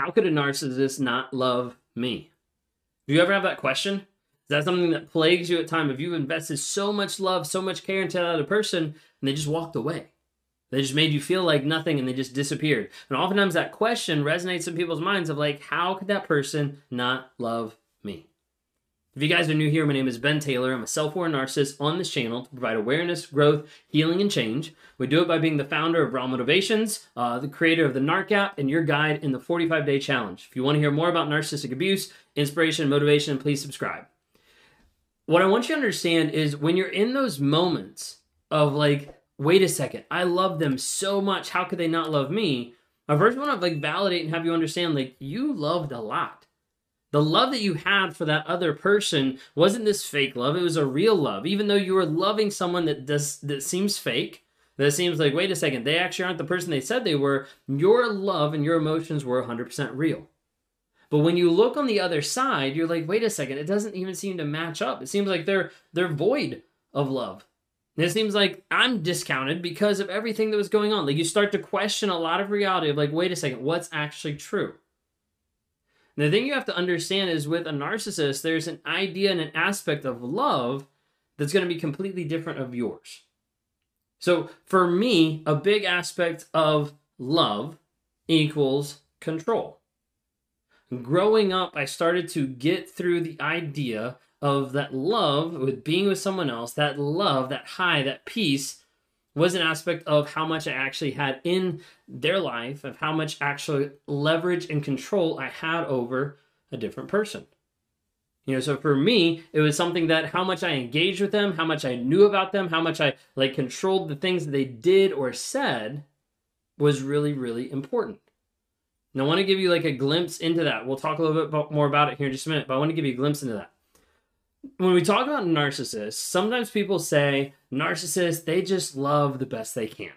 how could a narcissist not love me? Do you ever have that question? Is that something that plagues you at time? If you invested so much love, so much care into that other person, and they just walked away? They just made you feel like nothing and they just disappeared. And oftentimes that question resonates in people's minds of like, how could that person not love me? If you guys are new here, my name is Ben Taylor. I'm a self aware narcissist on this channel to provide awareness, growth, healing, and change. We do it by being the founder of Raw Motivations, uh, the creator of the NARC app, and your guide in the 45 day challenge. If you want to hear more about narcissistic abuse, inspiration, motivation, please subscribe. What I want you to understand is when you're in those moments of like, wait a second, I love them so much. How could they not love me? I first want to like validate and have you understand like you loved a lot the love that you had for that other person wasn't this fake love, it was a real love. Even though you were loving someone that does that seems fake, that seems like, wait a second, they actually aren't the person they said they were, your love and your emotions were 100% real. But when you look on the other side, you're like, wait a second, it doesn't even seem to match up. It seems like they're they're void of love. And it seems like I'm discounted because of everything that was going on. Like you start to question a lot of reality of like, wait a second, what's actually true? The thing you have to understand is with a narcissist, there's an idea and an aspect of love that's going to be completely different of yours. So for me, a big aspect of love equals control. Growing up, I started to get through the idea of that love with being with someone else, that love, that high, that peace was an aspect of how much I actually had in their life, of how much actual leverage and control I had over a different person. You know, so for me, it was something that how much I engaged with them, how much I knew about them, how much I like controlled the things they did or said was really, really important. And I want to give you like a glimpse into that. We'll talk a little bit more about it here in just a minute, but I want to give you a glimpse into that when we talk about narcissists, sometimes people say narcissists, they just love the best they can.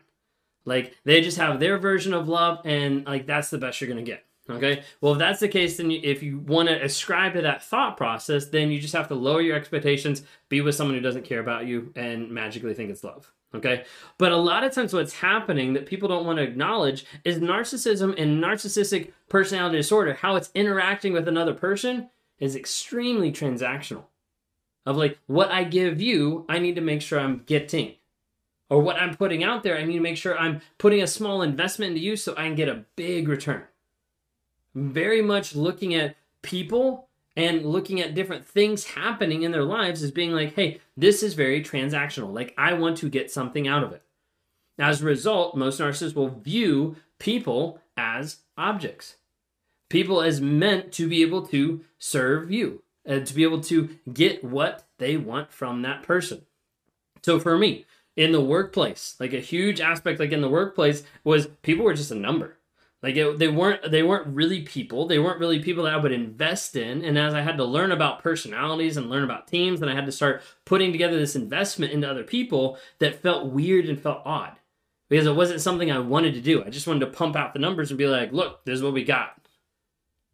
Like they just have their version of love and like that's the best you're going to get. Okay. Well, if that's the case, then if you want to ascribe to that thought process, then you just have to lower your expectations, be with someone who doesn't care about you, and magically think it's love. Okay. But a lot of times, what's happening that people don't want to acknowledge is narcissism and narcissistic personality disorder, how it's interacting with another person is extremely transactional of like what I give you, I need to make sure I'm getting. Or what I'm putting out there, I need to make sure I'm putting a small investment into you so I can get a big return. Very much looking at people and looking at different things happening in their lives as being like, hey, this is very transactional. Like, I want to get something out of it. As a result, most narcissists will view people as objects, people as meant to be able to serve you and to be able to get what they want from that person. So for me, in the workplace, like a huge aspect, like in the workplace, was people were just a number. Like it, they weren't they weren't really people. They weren't really people that I would invest in. And as I had to learn about personalities and learn about teams, and I had to start putting together this investment into other people that felt weird and felt odd because it wasn't something I wanted to do. I just wanted to pump out the numbers and be like, look, this is what we got.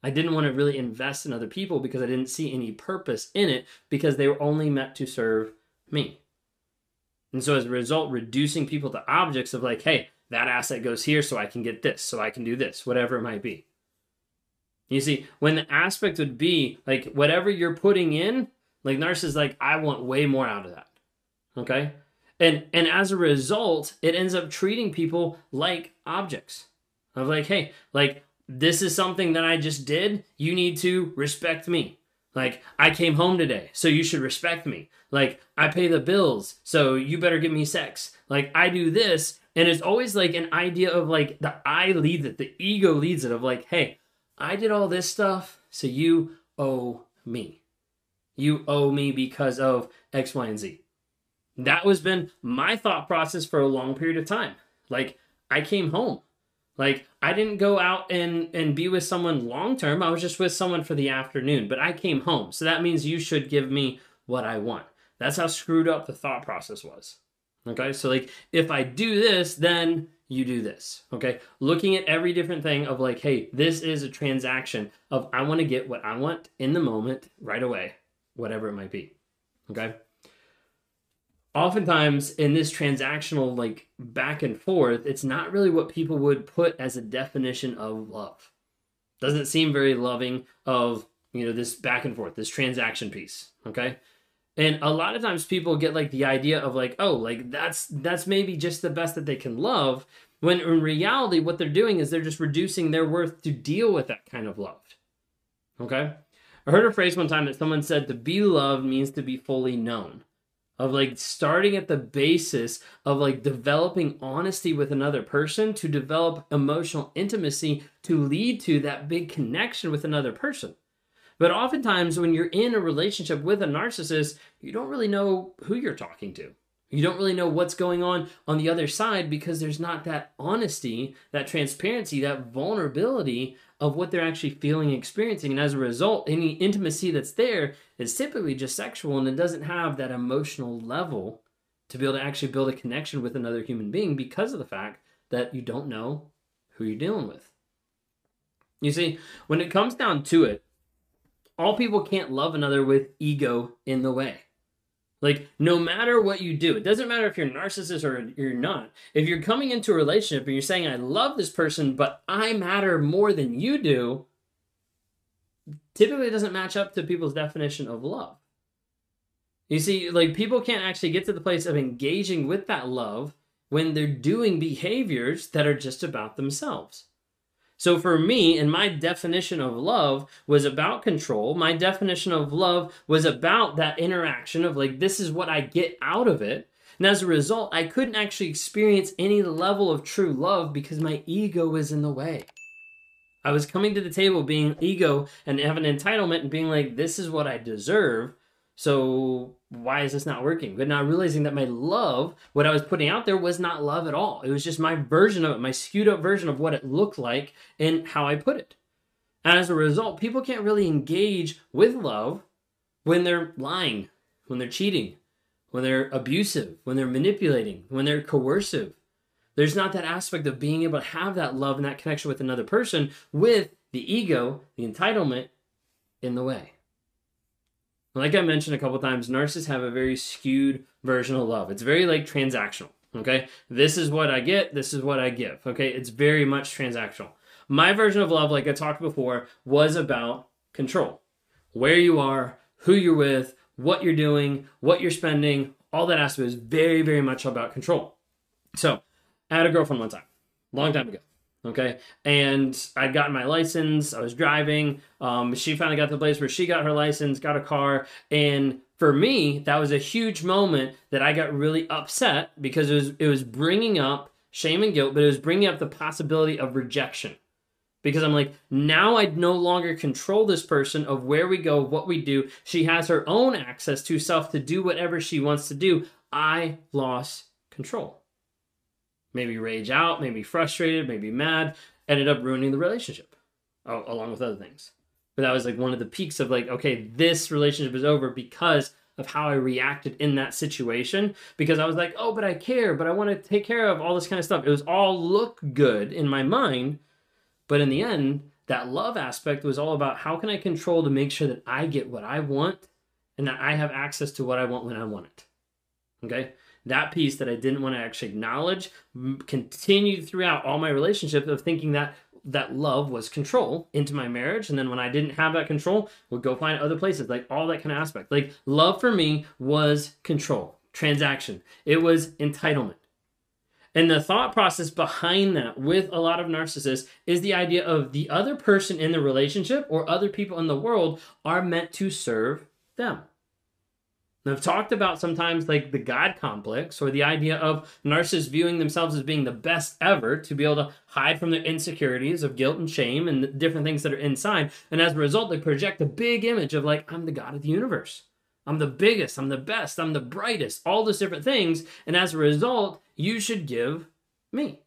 I didn't want to really invest in other people because I didn't see any purpose in it because they were only meant to serve me. And so as a result, reducing people to objects of like, hey, that asset goes here so I can get this, so I can do this, whatever it might be. You see, when the aspect would be like whatever you're putting in, like narcissist, like I want way more out of that. Okay? And and as a result, it ends up treating people like objects. Of like, hey, like this is something that I just did. You need to respect me. Like, I came home today, so you should respect me. Like, I pay the bills, so you better give me sex. Like, I do this. And it's always like an idea of like the I leads it, the ego leads it of like, hey, I did all this stuff, so you owe me. You owe me because of X, Y, and Z. That was been my thought process for a long period of time. Like, I came home. Like I didn't go out and and be with someone long term. I was just with someone for the afternoon, but I came home. So that means you should give me what I want. That's how screwed up the thought process was. Okay? So like if I do this, then you do this. Okay? Looking at every different thing of like, hey, this is a transaction of I want to get what I want in the moment right away, whatever it might be. Okay? Oftentimes in this transactional like back and forth it's not really what people would put as a definition of love Doesn't seem very loving of, you know, this back and forth, this transaction piece. Okay. And a lot of times people get like the idea of like, oh, like that's that's maybe just the best that they can love. When in reality, what they're doing is they're just reducing their worth to deal with that kind of love. Okay? I heard a phrase one time that someone said to be loved means to be fully known. Of like starting at the basis of like developing honesty with another person to develop emotional intimacy to lead to that big connection with another person. But oftentimes, when you're in a relationship with a narcissist, you don't really know who you're talking to. You don't really know what's going on on the other side because there's not that honesty, that transparency, that vulnerability of what they're actually feeling and experiencing. And as a result, any intimacy that's there is typically just sexual and it doesn't have that emotional level to be able to actually build a connection with another human being because of the fact that you don't know who you're dealing with. You see, when it comes down to it, all people can't love another with ego in the way. Like, no matter what you do, it doesn't matter if you're a narcissist or you're not. If you're coming into a relationship and you're saying, I love this person, but I matter more than you do, typically it doesn't match up to people's definition of love. You see, like, people can't actually get to the place of engaging with that love when they're doing behaviors that are just about themselves. So for me, and my definition of love was about control. My definition of love was about that interaction of like, this is what I get out of it. And as a result, I couldn't actually experience any level of true love because my ego was in the way. I was coming to the table being ego and having entitlement and being like, this is what I deserve. So why is this not working? But not realizing that my love, what I was putting out there, was not love at all. It was just my version of it, my skewed up version of what it looked like and how I put it. And as a result, people can't really engage with love when they're lying, when they're cheating, when they're abusive, when they're manipulating, when they're coercive. There's not that aspect of being able to have that love and that connection with another person with the ego, the entitlement in the way. Like I mentioned a couple times, narcissists have a very skewed version of love. It's very like transactional. Okay. This is what I get. This is what I give. Okay. It's very much transactional. My version of love, like I talked before, was about control. Where you are, who you're with, what you're doing, what you're spending, all that aspect is very, very much about control. So I had a girlfriend one time, long time ago. Okay. And I'd gotten my license. I was driving. Um, she finally got to the place where she got her license, got a car. And for me, that was a huge moment that I got really upset because it was, it was bringing up shame and guilt, but it was bringing up the possibility of rejection. Because I'm like, now I no longer control this person of where we go, what we do. She has her own access to self to do whatever she wants to do. I lost control maybe rage out, maybe frustrated, maybe mad, ended up ruining the relationship along with other things. But that was like one of the peaks of like, okay, this relationship is over because of how I reacted in that situation. Because I was like, oh, but I care, but I want to take care of all this kind of stuff. It was all look good in my mind. But in the end, that love aspect was all about how can I control to make sure that I get what I want and that I have access to what I want when I want it. Okay? That piece that I didn't want to actually acknowledge continued throughout all my relationships of thinking that that love was control into my marriage. And then when I didn't have that control would go find other places like all that kind of aspect. Like love for me was control transaction. It was entitlement. And the thought process behind that with a lot of narcissists is the idea of the other person in the relationship or other people in the world are meant to serve them I've talked about sometimes like the God complex or the idea of narcissists viewing themselves as being the best ever to be able to hide from their insecurities of guilt and shame and the different things that are inside. And as a result, they project a big image of like, I'm the God of the universe. I'm the biggest, I'm the best, I'm the brightest, all those different things. And as a result, you should give me.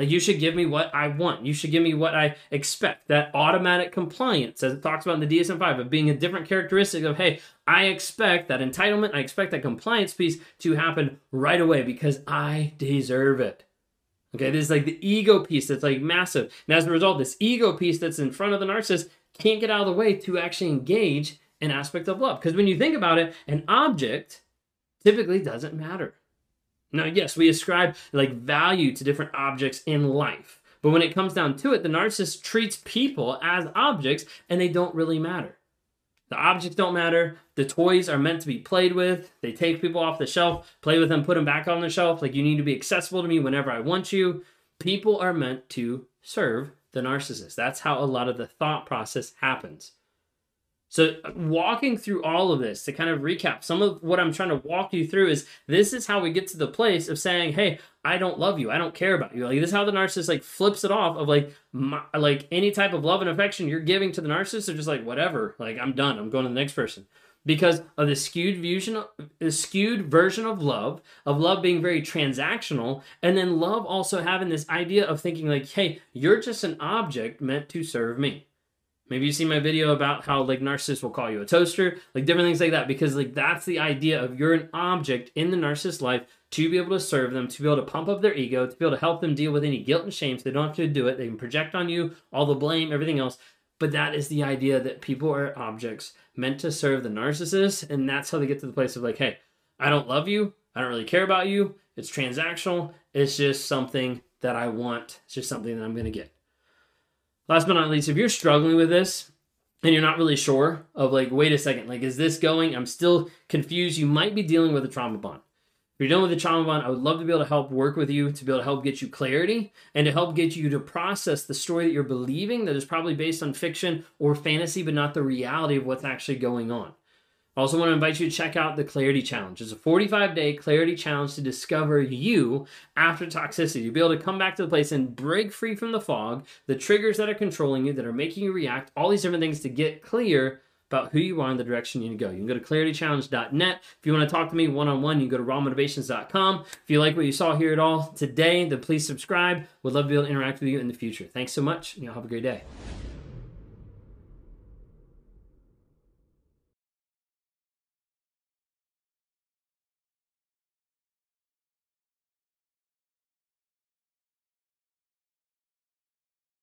Like you should give me what I want. You should give me what I expect. That automatic compliance, as it talks about in the DSM-5, of being a different characteristic of, hey, I expect that entitlement, I expect that compliance piece to happen right away because I deserve it. Okay, this is like the ego piece that's like massive. And as a result, this ego piece that's in front of the narcissist can't get out of the way to actually engage an aspect of love. Because when you think about it, an object typically doesn't matter. Now, yes, we ascribe like value to different objects in life. But when it comes down to it, the narcissist treats people as objects and they don't really matter. The objects don't matter. The toys are meant to be played with. They take people off the shelf, play with them, put them back on the shelf. Like you need to be accessible to me whenever I want you. People are meant to serve the narcissist. That's how a lot of the thought process happens. So, walking through all of this to kind of recap, some of what I'm trying to walk you through is this is how we get to the place of saying, "Hey, I don't love you. I don't care about you." Like this is how the narcissist like flips it off of like my, like any type of love and affection you're giving to the narcissist, they're just like whatever. Like I'm done. I'm going to the next person because of the skewed vision, the skewed version of love, of love being very transactional, and then love also having this idea of thinking like, "Hey, you're just an object meant to serve me." Maybe you see my video about how like narcissists will call you a toaster, like different things like that, because like that's the idea of you're an object in the narcissist life to be able to serve them, to be able to pump up their ego, to be able to help them deal with any guilt and shame so they don't have to do it. They can project on you all the blame, everything else. But that is the idea that people are objects meant to serve the narcissist, and that's how they get to the place of like, hey, I don't love you, I don't really care about you. It's transactional. It's just something that I want. It's just something that I'm gonna get. Last but not least, if you're struggling with this and you're not really sure of like, wait a second, like, is this going? I'm still confused. You might be dealing with a trauma bond. If you're dealing with a trauma bond, I would love to be able to help work with you to be able to help get you clarity and to help get you to process the story that you're believing that is probably based on fiction or fantasy, but not the reality of what's actually going on. I also want to invite you to check out the Clarity Challenge. It's a 45 day clarity challenge to discover you after toxicity. You'll be able to come back to the place and break free from the fog, the triggers that are controlling you, that are making you react, all these different things to get clear about who you are and the direction you need to go. You can go to claritychallenge.net. If you want to talk to me one on one, you can go to rawmotivations.com. If you like what you saw here at all today, then please subscribe. We'd love to be able to interact with you in the future. Thanks so much, and y'all have a great day.